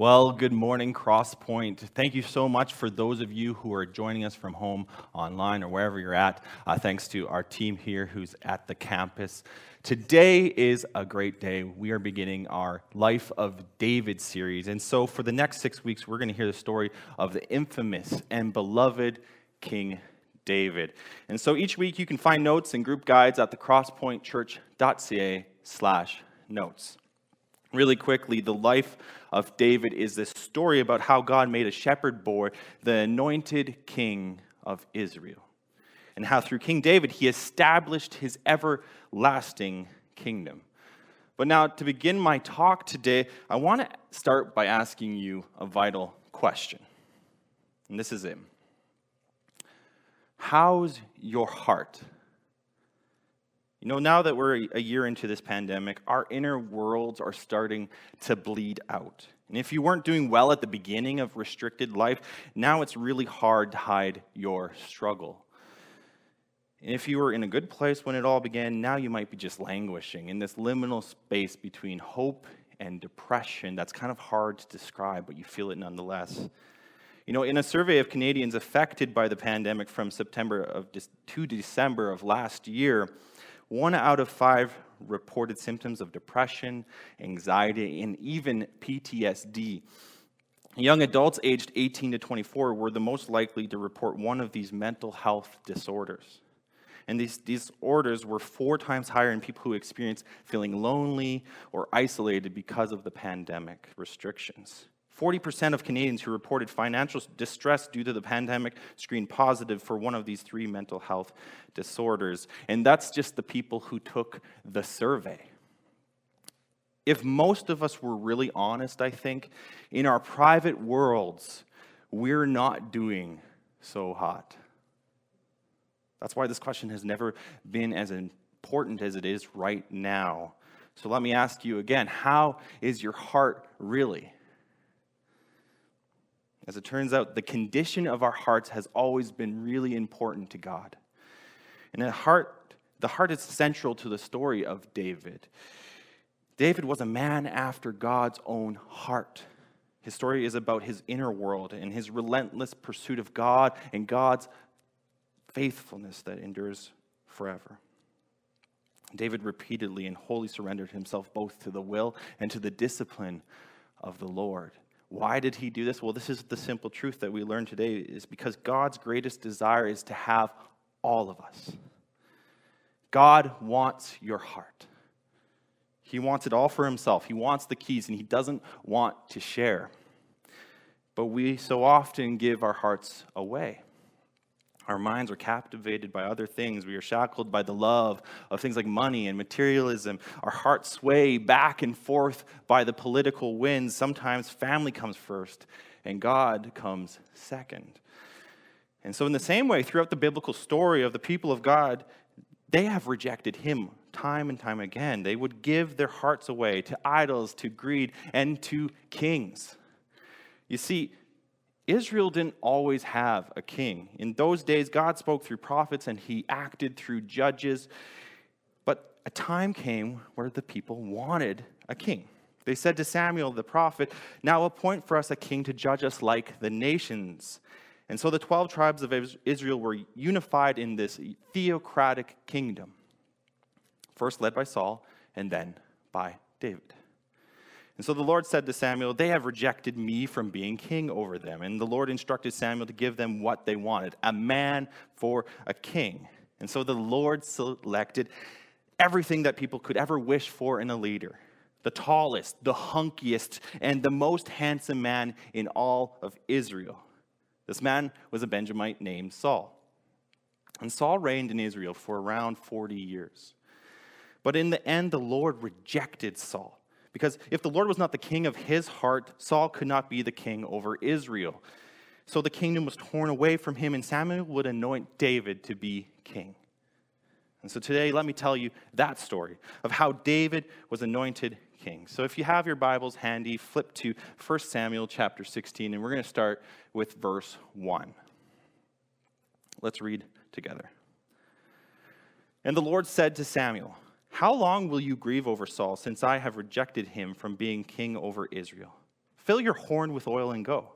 Well, good morning, Crosspoint. Thank you so much for those of you who are joining us from home, online, or wherever you're at. Uh, thanks to our team here who's at the campus. Today is a great day. We are beginning our Life of David series. And so, for the next six weeks, we're going to hear the story of the infamous and beloved King David. And so, each week, you can find notes and group guides at the crosspointchurch.ca slash notes. Really quickly, the life of David is this story about how God made a shepherd boy the anointed king of Israel, and how through King David he established his everlasting kingdom. But now, to begin my talk today, I want to start by asking you a vital question. And this is it How's your heart? You know, now that we're a year into this pandemic, our inner worlds are starting to bleed out. And if you weren't doing well at the beginning of restricted life, now it's really hard to hide your struggle. And if you were in a good place when it all began, now you might be just languishing in this liminal space between hope and depression that's kind of hard to describe, but you feel it nonetheless. You know, in a survey of Canadians affected by the pandemic from September of to December of last year, one out of five reported symptoms of depression, anxiety, and even PTSD. Young adults aged 18 to 24 were the most likely to report one of these mental health disorders. And these disorders were four times higher in people who experienced feeling lonely or isolated because of the pandemic restrictions. 40% of Canadians who reported financial distress due to the pandemic screened positive for one of these three mental health disorders. And that's just the people who took the survey. If most of us were really honest, I think, in our private worlds, we're not doing so hot. That's why this question has never been as important as it is right now. So let me ask you again how is your heart really? As it turns out, the condition of our hearts has always been really important to God. And the heart, the heart is central to the story of David. David was a man after God's own heart. His story is about his inner world and his relentless pursuit of God and God's faithfulness that endures forever. David repeatedly and wholly surrendered himself both to the will and to the discipline of the Lord. Why did he do this? Well, this is the simple truth that we learn today is because God's greatest desire is to have all of us. God wants your heart. He wants it all for himself. He wants the keys and he doesn't want to share. But we so often give our hearts away. Our minds are captivated by other things. We are shackled by the love of things like money and materialism. Our hearts sway back and forth by the political winds. Sometimes family comes first and God comes second. And so, in the same way, throughout the biblical story of the people of God, they have rejected Him time and time again. They would give their hearts away to idols, to greed, and to kings. You see, Israel didn't always have a king. In those days, God spoke through prophets and he acted through judges. But a time came where the people wanted a king. They said to Samuel the prophet, Now appoint for us a king to judge us like the nations. And so the 12 tribes of Israel were unified in this theocratic kingdom, first led by Saul and then by David. And so the Lord said to Samuel, They have rejected me from being king over them. And the Lord instructed Samuel to give them what they wanted a man for a king. And so the Lord selected everything that people could ever wish for in a leader the tallest, the hunkiest, and the most handsome man in all of Israel. This man was a Benjamite named Saul. And Saul reigned in Israel for around 40 years. But in the end, the Lord rejected Saul. Because if the Lord was not the king of his heart, Saul could not be the king over Israel. So the kingdom was torn away from him, and Samuel would anoint David to be king. And so today, let me tell you that story of how David was anointed king. So if you have your Bibles handy, flip to 1 Samuel chapter 16, and we're going to start with verse 1. Let's read together. And the Lord said to Samuel, How long will you grieve over Saul, since I have rejected him from being king over Israel? Fill your horn with oil and go.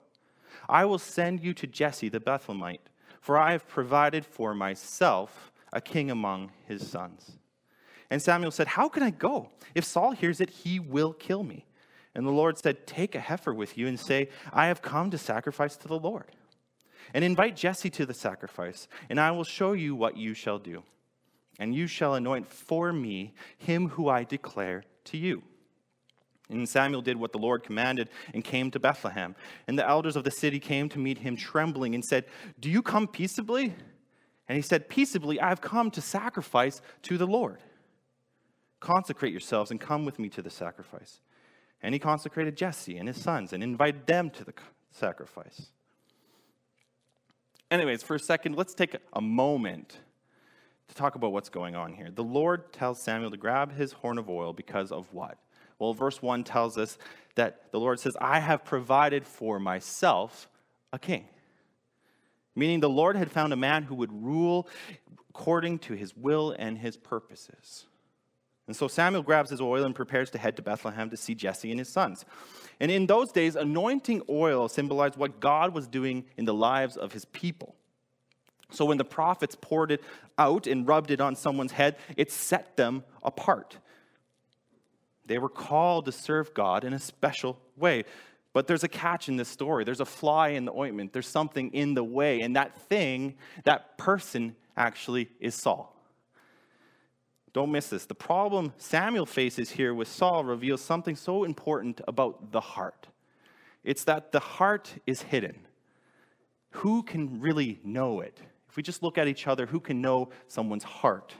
I will send you to Jesse the Bethlehemite, for I have provided for myself a king among his sons. And Samuel said, How can I go? If Saul hears it, he will kill me. And the Lord said, Take a heifer with you and say, I have come to sacrifice to the Lord. And invite Jesse to the sacrifice, and I will show you what you shall do. And you shall anoint for me him who I declare to you. And Samuel did what the Lord commanded and came to Bethlehem. And the elders of the city came to meet him trembling and said, Do you come peaceably? And he said, Peaceably, I have come to sacrifice to the Lord. Consecrate yourselves and come with me to the sacrifice. And he consecrated Jesse and his sons and invited them to the sacrifice. Anyways, for a second, let's take a moment to talk about what's going on here. The Lord tells Samuel to grab his horn of oil because of what? Well, verse 1 tells us that the Lord says, I have provided for myself a king meaning the Lord had found a man who would rule according to his will and his purposes. And so Samuel grabs his oil and prepares to head to Bethlehem to see Jesse and his sons. And in those days, anointing oil symbolized what God was doing in the lives of his people. So when the prophets poured it out and rubbed it on someone's head, it set them apart. They were called to serve God in a special way. But there's a catch in this story. There's a fly in the ointment. There's something in the way. And that thing, that person, actually is Saul. Don't miss this. The problem Samuel faces here with Saul reveals something so important about the heart. It's that the heart is hidden. Who can really know it? If we just look at each other, who can know someone's heart?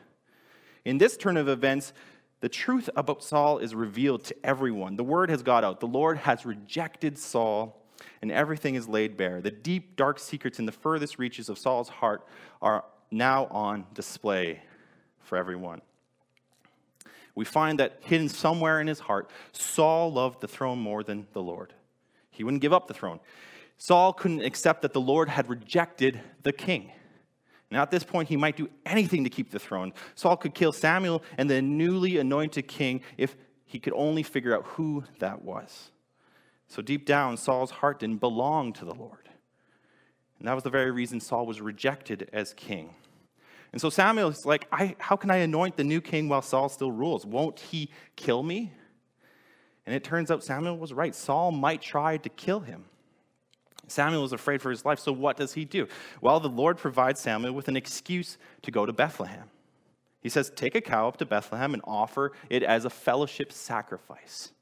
In this turn of events, the truth about Saul is revealed to everyone. The word has got out. The Lord has rejected Saul, and everything is laid bare. The deep, dark secrets in the furthest reaches of Saul's heart are now on display for everyone. We find that hidden somewhere in his heart, Saul loved the throne more than the Lord. He wouldn't give up the throne. Saul couldn't accept that the Lord had rejected the king. Now, at this point, he might do anything to keep the throne. Saul could kill Samuel and the newly anointed king if he could only figure out who that was. So, deep down, Saul's heart didn't belong to the Lord. And that was the very reason Saul was rejected as king. And so Samuel is like, How can I anoint the new king while Saul still rules? Won't he kill me? And it turns out Samuel was right. Saul might try to kill him. Samuel was afraid for his life, so what does he do? Well, the Lord provides Samuel with an excuse to go to Bethlehem. He says, Take a cow up to Bethlehem and offer it as a fellowship sacrifice.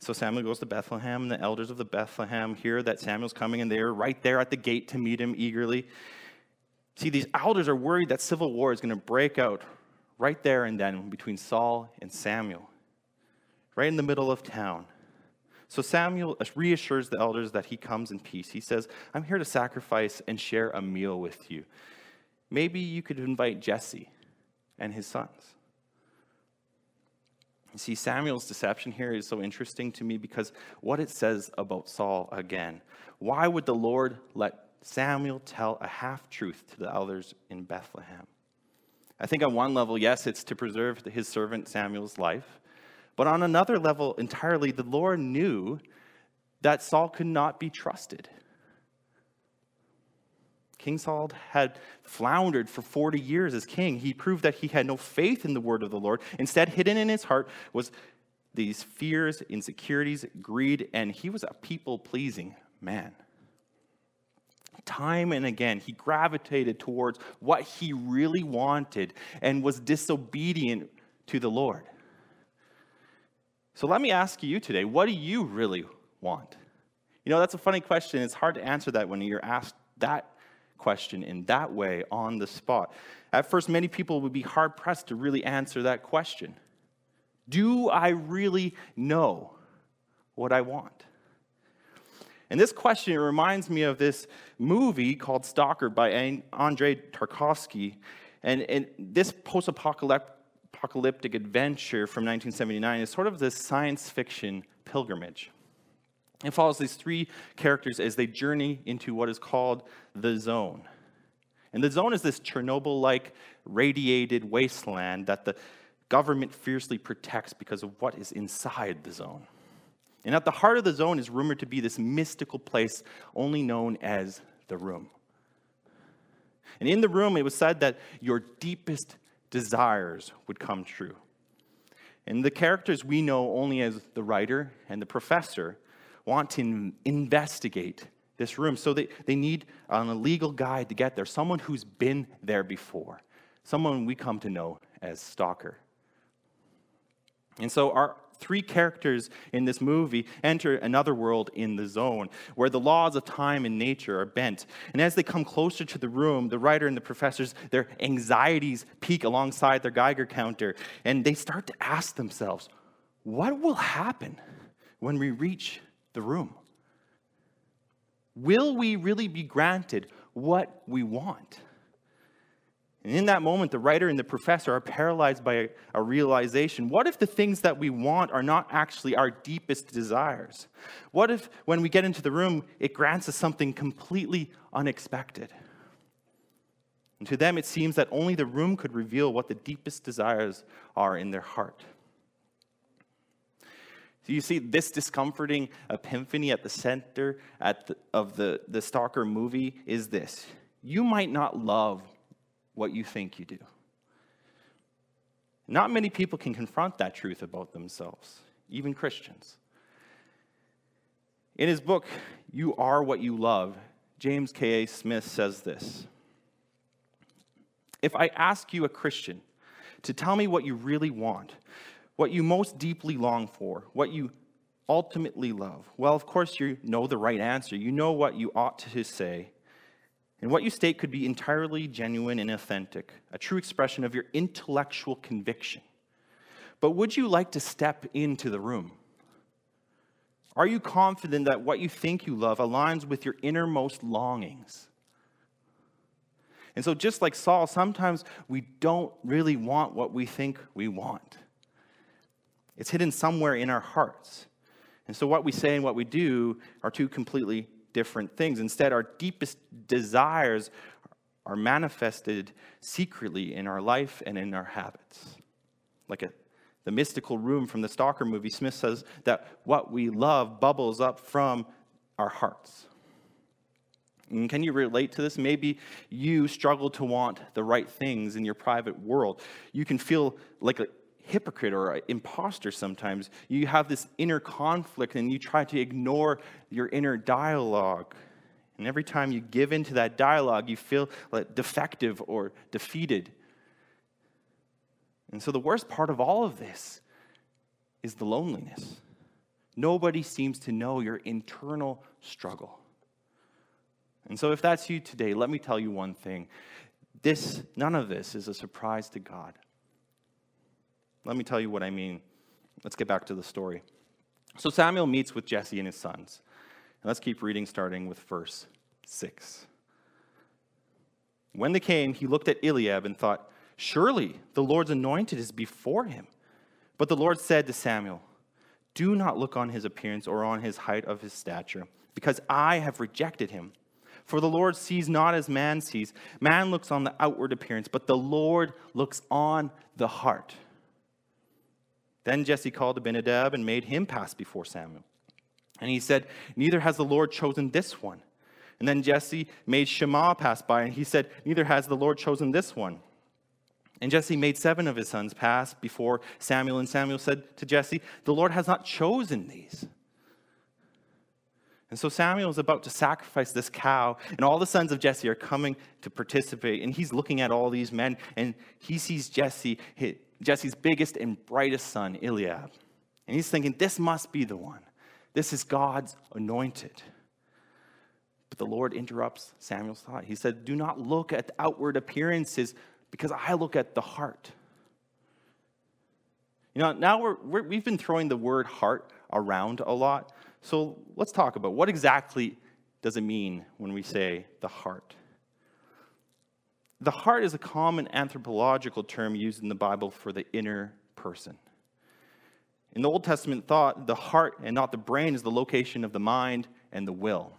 So Samuel goes to Bethlehem, and the elders of the Bethlehem hear that Samuel's coming, and they're right there at the gate to meet him eagerly. See, these elders are worried that civil war is going to break out right there and then between Saul and Samuel, right in the middle of town. So Samuel reassures the elders that he comes in peace. He says, I'm here to sacrifice and share a meal with you. Maybe you could invite Jesse and his sons. You see, Samuel's deception here is so interesting to me because what it says about Saul again. Why would the Lord let Samuel tell a half truth to the elders in Bethlehem? I think on one level, yes, it's to preserve his servant Samuel's life. But on another level entirely, the Lord knew that Saul could not be trusted. King Saul had floundered for 40 years as king. He proved that he had no faith in the word of the Lord. Instead, hidden in his heart was these fears, insecurities, greed, and he was a people pleasing man. Time and again, he gravitated towards what he really wanted and was disobedient to the Lord. So let me ask you today what do you really want? You know, that's a funny question. It's hard to answer that when you're asked that question in that way on the spot. At first, many people would be hard pressed to really answer that question Do I really know what I want? And this question reminds me of this movie called Stalker by Andrei Tarkovsky. And, and this post apocalyptic adventure from 1979 is sort of this science fiction pilgrimage. It follows these three characters as they journey into what is called the zone. And the zone is this Chernobyl like radiated wasteland that the government fiercely protects because of what is inside the zone. And at the heart of the zone is rumored to be this mystical place only known as the room. And in the room, it was said that your deepest desires would come true. And the characters we know only as the writer and the professor want to investigate this room. So they, they need an a legal guide to get there, someone who's been there before, someone we come to know as Stalker. And so our three characters in this movie enter another world in the zone where the laws of time and nature are bent. And as they come closer to the room, the writer and the professors, their anxieties peak alongside their Geiger counter, and they start to ask themselves, what will happen when we reach the room? Will we really be granted what we want? And in that moment, the writer and the professor are paralyzed by a, a, realization. What if the things that we want are not actually our deepest desires? What if, when we get into the room, it grants us something completely unexpected? And to them, it seems that only the room could reveal what the deepest desires are in their heart. So you see this discomforting epiphany at the center at the, of the, the Stalker movie is this. You might not love what you think you do. Not many people can confront that truth about themselves, even Christians. In his book, You Are What You Love, James K.A. Smith says this If I ask you, a Christian, to tell me what you really want, what you most deeply long for, what you ultimately love? Well, of course, you know the right answer. You know what you ought to say. And what you state could be entirely genuine and authentic, a true expression of your intellectual conviction. But would you like to step into the room? Are you confident that what you think you love aligns with your innermost longings? And so, just like Saul, sometimes we don't really want what we think we want. It's hidden somewhere in our hearts. And so, what we say and what we do are two completely different things. Instead, our deepest desires are manifested secretly in our life and in our habits. Like a, the mystical room from the Stalker movie, Smith says that what we love bubbles up from our hearts. And can you relate to this? Maybe you struggle to want the right things in your private world. You can feel like hypocrite or imposter sometimes. You have this inner conflict and you try to ignore your inner dialogue. And every time you give into that dialogue, you feel like defective or defeated. And so, the worst part of all of this is the loneliness. Nobody seems to know your internal struggle. And so, if that's you today, let me tell you one thing. This, none of this is a surprise to God. Let me tell you what I mean. Let's get back to the story. So Samuel meets with Jesse and his sons. And let's keep reading, starting with verse 6. When they came, he looked at Eliab and thought, Surely the Lord's anointed is before him. But the Lord said to Samuel, Do not look on his appearance or on his height of his stature, because I have rejected him. For the Lord sees not as man sees. Man looks on the outward appearance, but the Lord looks on the heart. Then Jesse called Abinadab and made him pass before Samuel. And he said, Neither has the Lord chosen this one. And then Jesse made Shammah pass by, and he said, Neither has the Lord chosen this one. And Jesse made seven of his sons pass before Samuel, and Samuel said to Jesse, The Lord has not chosen these. And so Samuel is about to sacrifice this cow, and all the sons of Jesse are coming to participate. And he's looking at all these men, and he sees Jesse Jesse's biggest and brightest son, Eliab. And he's thinking, this must be the one. This is God's anointed. But the Lord interrupts Samuel's thought. He said, Do not look at the outward appearances because I look at the heart. You know, now we're, we have been throwing the word heart around a lot. So let's talk about what exactly does it mean when we say the heart? The heart is a common anthropological term used in the Bible for the inner person. In the Old Testament thought, the heart and not the brain is the location of the mind and the will.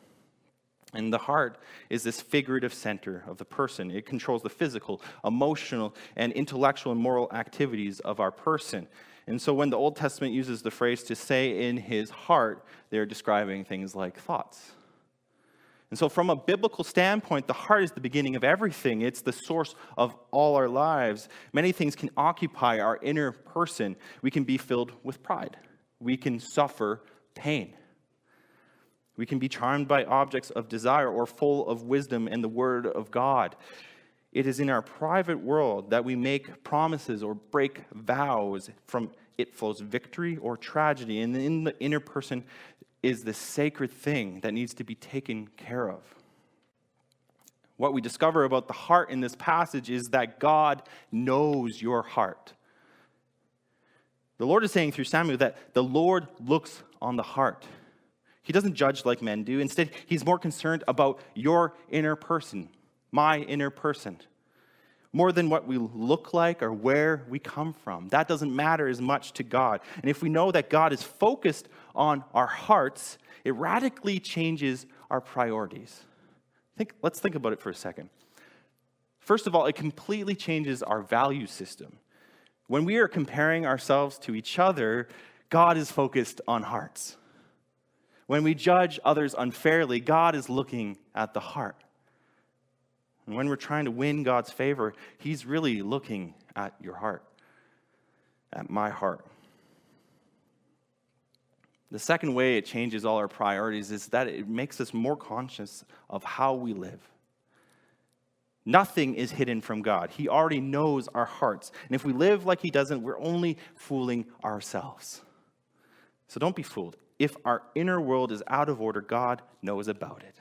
And the heart is this figurative center of the person. It controls the physical, emotional, and intellectual and moral activities of our person. And so when the Old Testament uses the phrase to say in his heart, they're describing things like thoughts. And so, from a biblical standpoint, the heart is the beginning of everything. It's the source of all our lives. Many things can occupy our inner person. We can be filled with pride, we can suffer pain. We can be charmed by objects of desire or full of wisdom and the word of God. It is in our private world that we make promises or break vows. From it flows victory or tragedy. And in the inner person is the sacred thing that needs to be taken care of. What we discover about the heart in this passage is that God knows your heart. The Lord is saying through Samuel that the Lord looks on the heart. He doesn't judge like men do. Instead, he's more concerned about your inner person, my inner person, more than what we look like or where we come from. That doesn't matter as much to God. And if we know that God is focused on our hearts, it radically changes our priorities. Think, let's think about it for a second. First of all, it completely changes our value system. When we are comparing ourselves to each other, God is focused on hearts. When we judge others unfairly, God is looking at the heart. And when we're trying to win God's favor, He's really looking at your heart, at my heart. The second way it changes all our priorities is that it makes us more conscious of how we live. Nothing is hidden from God. He already knows our hearts. And if we live like He doesn't, we're only fooling ourselves. So don't be fooled if our inner world is out of order, God knows about it.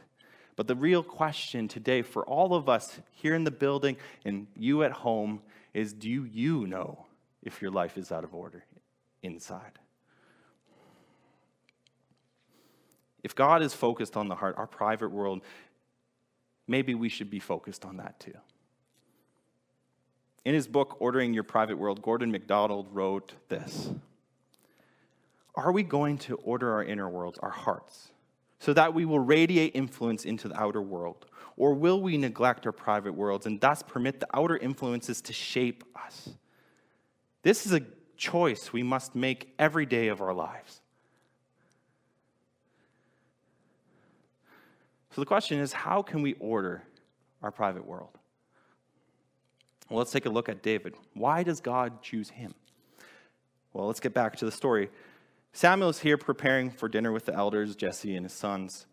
But the real question today for all of us here in the building and you at home is do you know if your life is out of order inside? If God is focused on the heart, our private world, maybe we should be focused on that too. In his book, Ordering Your Private World, Gordon MacDonald wrote this. Are we going to order our inner worlds, our hearts, so that we will radiate influence into the outer world? Or will we neglect our private worlds and thus permit the outer influences to shape us? This is a choice we must make every day of our lives. So the question is how can we order our private world? Well, let's take a look at David. Why does God choose him? Well, let's get back to the story. Samuel is here preparing for dinner with the elders, Jesse and his sons.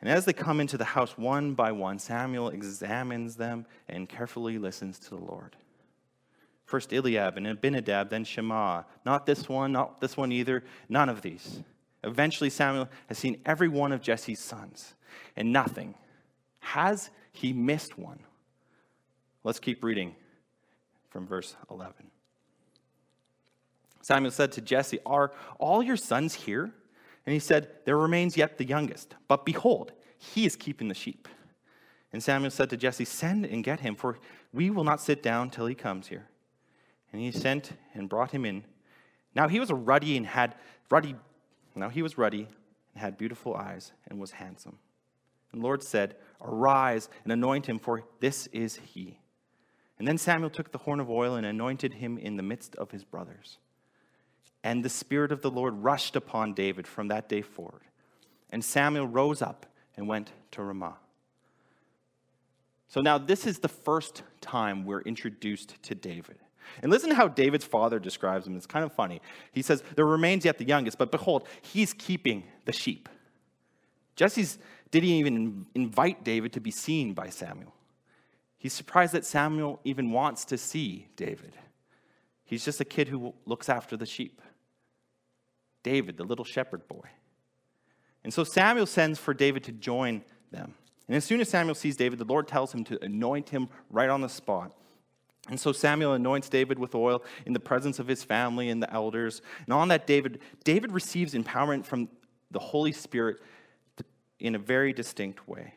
And as they come into the house one by one, Samuel examines them and carefully listens to the Lord. First Eliab and Abinadab, then Shammah. Not this one, not this one either, none of these. Eventually, Samuel has seen every one of Jesse's sons, and nothing. Has he missed one? Let's keep reading from verse 11. Samuel said to Jesse, Are all your sons here? And he said, There remains yet the youngest, but behold, he is keeping the sheep. And Samuel said to Jesse, Send and get him, for we will not sit down till he comes here. And he sent and brought him in. Now he was ruddy and had ruddy, now he was ruddy and had beautiful eyes and was handsome. And the Lord said, Arise and anoint him, for this is he. And then Samuel took the horn of oil and anointed him in the midst of his brothers. And the Spirit of the Lord rushed upon David from that day forward. And Samuel rose up and went to Ramah. So now this is the first time we're introduced to David. And listen to how David's father describes him. It's kind of funny. He says, There remains yet the youngest, but behold, he's keeping the sheep. Jesse's didn't even invite David to be seen by Samuel. He's surprised that Samuel even wants to see David. He's just a kid who looks after the sheep. David, the little shepherd boy. And so Samuel sends for David to join them. And as soon as Samuel sees David, the Lord tells him to anoint him right on the spot. And so Samuel anoints David with oil in the presence of his family and the elders. And on that David, David receives empowerment from the Holy Spirit in a very distinct way.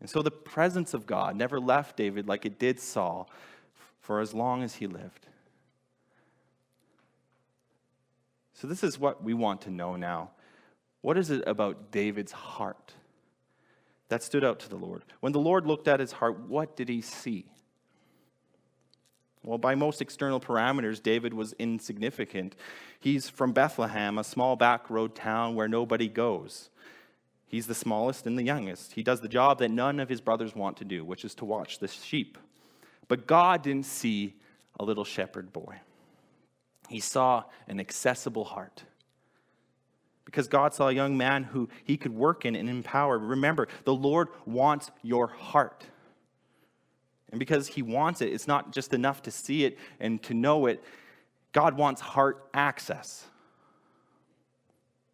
And so the presence of God never left David like it did Saul for as long as he lived. So, this is what we want to know now. What is it about David's heart that stood out to the Lord? When the Lord looked at his heart, what did he see? Well, by most external parameters, David was insignificant. He's from Bethlehem, a small back road town where nobody goes. He's the smallest and the youngest. He does the job that none of his brothers want to do, which is to watch the sheep. But God didn't see a little shepherd boy, He saw an accessible heart. Because God saw a young man who he could work in and empower. Remember, the Lord wants your heart. And because he wants it, it's not just enough to see it and to know it. God wants heart access.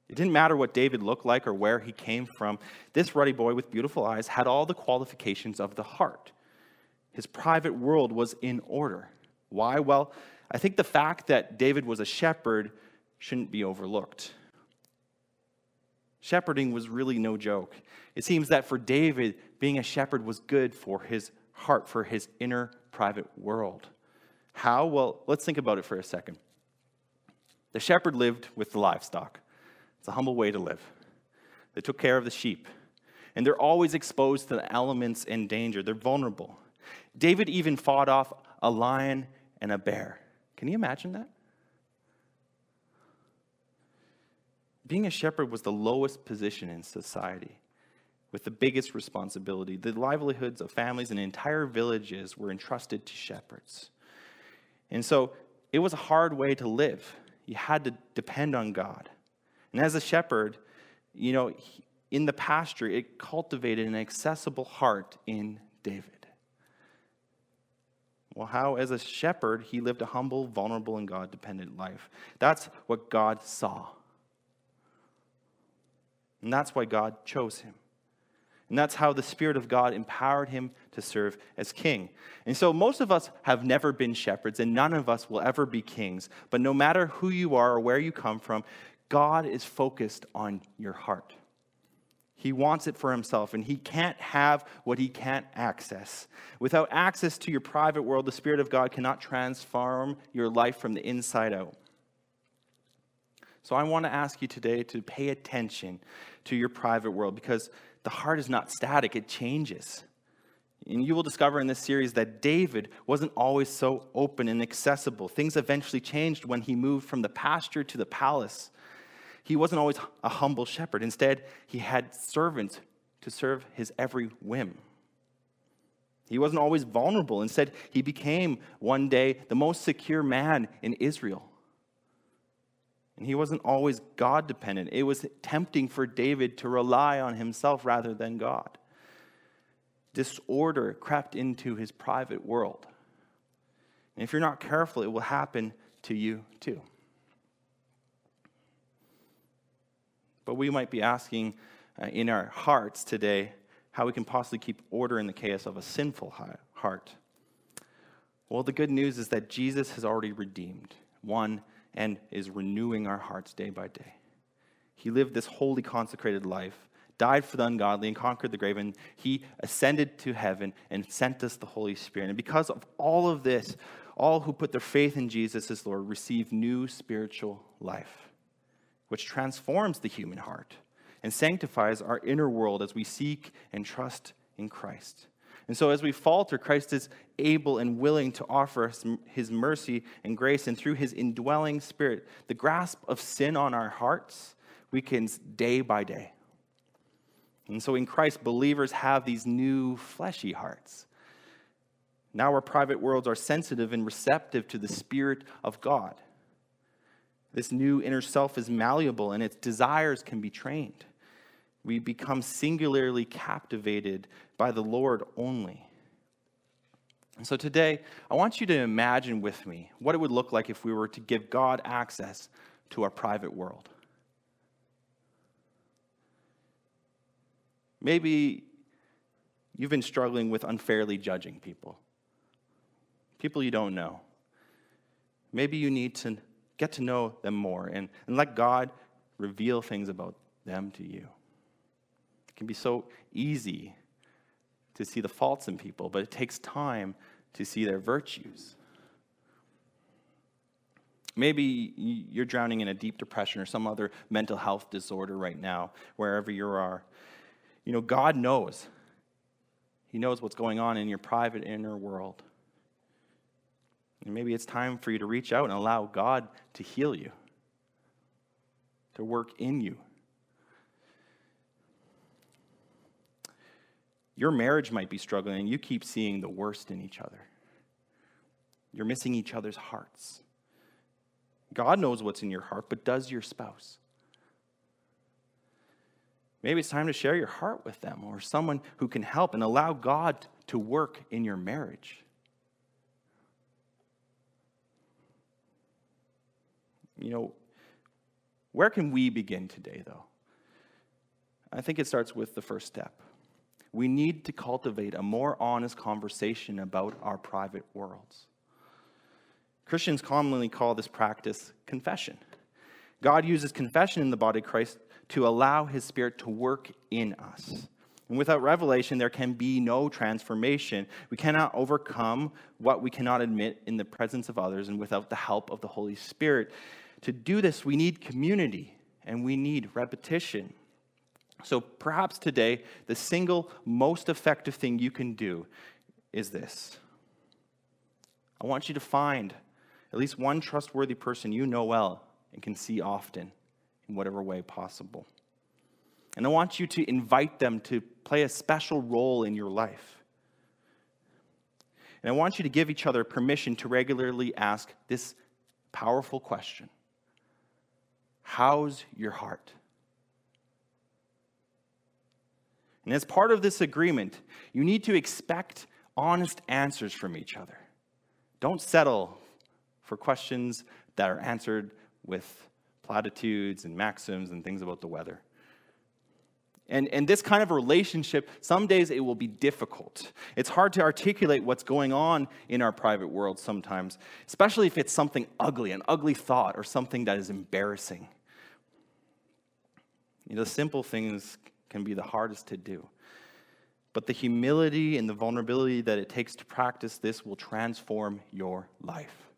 It didn't matter what David looked like or where he came from. This ruddy boy with beautiful eyes had all the qualifications of the heart. His private world was in order. Why? Well, I think the fact that David was a shepherd shouldn't be overlooked. Shepherding was really no joke. It seems that for David, being a shepherd was good for his heart, for his inner private world. How? Well, let's think about it for a second. The shepherd lived with the livestock. It's a humble way to live. They took care of the sheep. And they're always exposed to the elements and danger. They're vulnerable. David even fought off a lion and a bear. Can you imagine that? Being a shepherd was the lowest position in society with the biggest responsibility. The livelihoods of families and entire villages were entrusted to shepherds. And so it was a hard way to live. You had to depend on God. And as a shepherd, you know, in the pasture, it cultivated an accessible heart in David. Well, how, as a shepherd, he lived a humble, vulnerable, and God dependent life. That's what God saw. And that's why God chose him. And that's how the Spirit of God empowered him to serve as king. And so most of us have never been shepherds, and none of us will ever be kings. But no matter who you are or where you come from, God is focused on your heart. He wants it for himself, and he can't have what he can't access. Without access to your private world, the Spirit of God cannot transform your life from the inside out. So I want to ask you today to pay attention to your private world because the heart is not static, it changes. And you will discover in this series that David wasn't always so open and accessible. Things eventually changed when he moved from the pasture to the palace. He wasn't always a humble shepherd. Instead, he had servants to serve his every whim. He wasn't always vulnerable. Instead, he became one day the most secure man in Israel. He wasn't always God dependent. It was tempting for David to rely on himself rather than God. Disorder crept into his private world. And if you're not careful, it will happen to you too. But we might be asking uh, in our hearts today how we can possibly keep order in the chaos of a sinful heart. Well, the good news is that Jesus has already redeemed one and is renewing our hearts day by day. He lived this holy, consecrated life, died for the ungodly, and conquered the grave, and he ascended to heaven and sent us the Holy Spirit. And because of all of this, all who put their faith in Jesus as Lord receive new spiritual life, which transforms the human heart and sanctifies our inner world as we seek and trust in Christ. And so, as we falter, Christ is able and willing to offer us his mercy and grace. And through his indwelling spirit, the grasp of sin on our hearts weakens day by day. And so, in Christ, believers have these new fleshy hearts. Now, our private worlds are sensitive and receptive to the Spirit of God. This new inner self is malleable and its desires can be trained. We become singularly captivated by the Lord only. And so today, I want you to imagine with me what it would look like if we were to give God access to our private world. Maybe you've been struggling with unfairly judging people, people you don't know. Maybe you need to get to know them more and, and let God reveal things about them to you. It can be so easy to see the faults in people, but it takes time to see their virtues. Maybe you're drowning in a deep depression or some other mental health disorder right now, wherever you are. You know, God knows. He knows what's going on in your private inner world. And maybe it's time for you to reach out and allow God to heal you, to work in you. Your marriage might be struggling you keep seeing the worst in each other. You're missing each other's hearts. God knows what's in your heart, but does your spouse? Maybe it's time to share your heart with them or someone who can help and allow God to work in your marriage. You know, where can we begin today, though? I think it starts with the first step. We need to cultivate a more honest conversation about our private worlds. Christians commonly call this practice confession. God uses confession in the body of Christ to allow his spirit to work in us. And without revelation, there can be no transformation. We cannot overcome what we cannot admit in the presence of others and without the help of the Holy Spirit. To do this, we need community and we need repetition. So perhaps today, the single most effective thing you can do is this I want you to find at least one trustworthy person you know well and can see often in whatever way possible. And I want you to invite them to play a special role in your life. And I want you to give each other permission to regularly ask this powerful question How's your heart? And as part of this agreement, you need to expect honest answers from each other. Don't settle for questions that are answered with platitudes and maxims and things about the weather. And, and this kind of relationship, some days it will be difficult. It's hard to articulate what's going on in our private world sometimes, especially if it's something ugly, an ugly thought, or something that is embarrassing. You know, simple things can be the hardest to do. But the humility and the vulnerability that it takes to practice this will transform your life.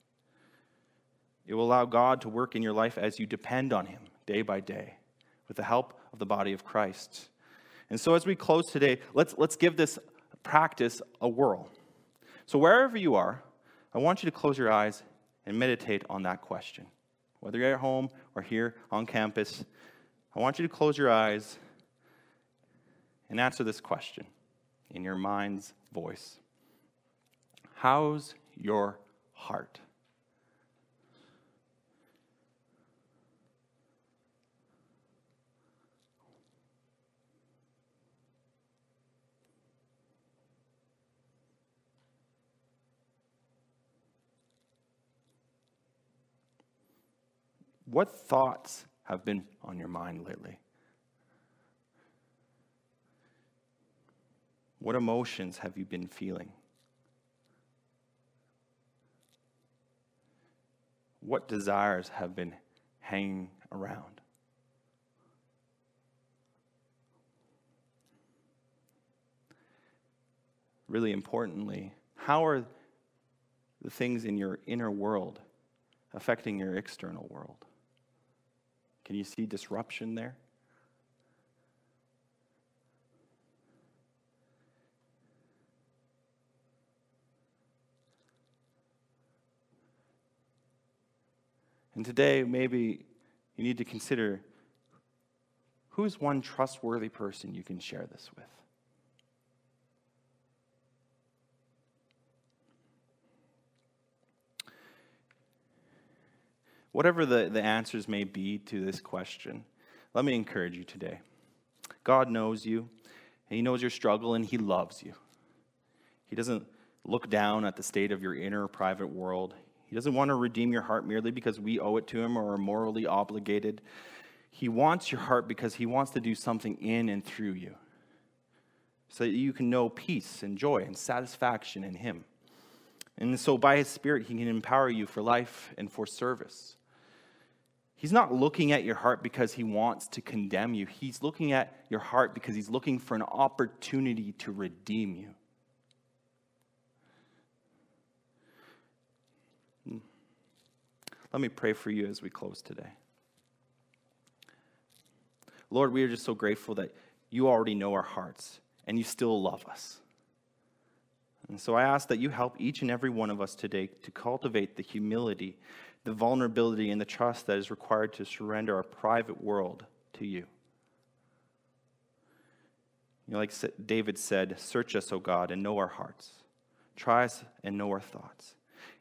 It will allow God to work in your life as you depend on Him day by day with the help of the body of Christ. And so, as we close today, let's, let's give this practice a whirl. So, wherever you are, I want you to close your eyes and meditate on that question. Whether you're at home or here on campus, I want you to close your eyes and answer this question in your mind's voice How's your heart? What thoughts have been on your mind lately? What emotions have you been feeling? What desires have been hanging around? Really importantly, how are the things in your inner world affecting your external world? Can you see disruption there? And today, maybe you need to consider who's one trustworthy person you can share this with? Whatever the, the answers may be to this question, let me encourage you today. God knows you, and He knows your struggle, and He loves you. He doesn't look down at the state of your inner private world. He doesn't want to redeem your heart merely because we owe it to Him or are morally obligated. He wants your heart because He wants to do something in and through you so that you can know peace and joy and satisfaction in Him. And so, by His Spirit, He can empower you for life and for service. He's not looking at your heart because he wants to condemn you. He's looking at your heart because he's looking for an opportunity to redeem you. Let me pray for you as we close today. Lord, we are just so grateful that you already know our hearts and you still love us. And so I ask that you help each and every one of us today to cultivate the humility the vulnerability and the trust that is required to surrender our private world to you. You know, like David said, Search us, O God, and know our hearts. Try us and know our thoughts.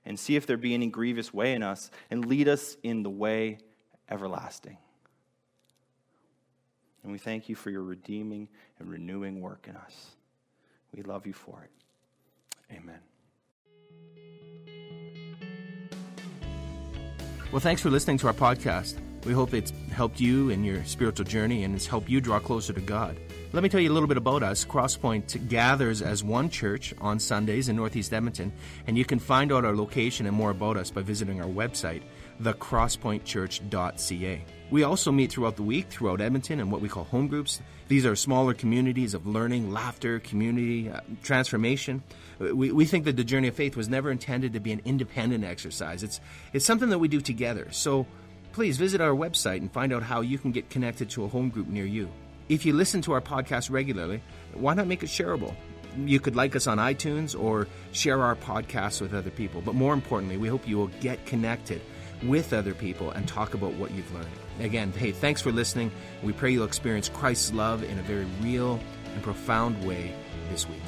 And see if there be any grievous way in us, and lead us in the way everlasting. And we thank you for your redeeming and renewing work in us. We love you for it. Amen. Well, thanks for listening to our podcast. We hope it's helped you in your spiritual journey and it's helped you draw closer to God. Let me tell you a little bit about us. Crosspoint gathers as one church on Sundays in Northeast Edmonton, and you can find out our location and more about us by visiting our website, thecrosspointchurch.ca. We also meet throughout the week throughout Edmonton in what we call home groups. These are smaller communities of learning, laughter, community, uh, transformation. We, we think that the journey of faith was never intended to be an independent exercise. It's, it's something that we do together. So please visit our website and find out how you can get connected to a home group near you. If you listen to our podcast regularly, why not make it shareable? You could like us on iTunes or share our podcast with other people. But more importantly, we hope you will get connected with other people and talk about what you've learned. Again, hey, thanks for listening. We pray you'll experience Christ's love in a very real and profound way this week.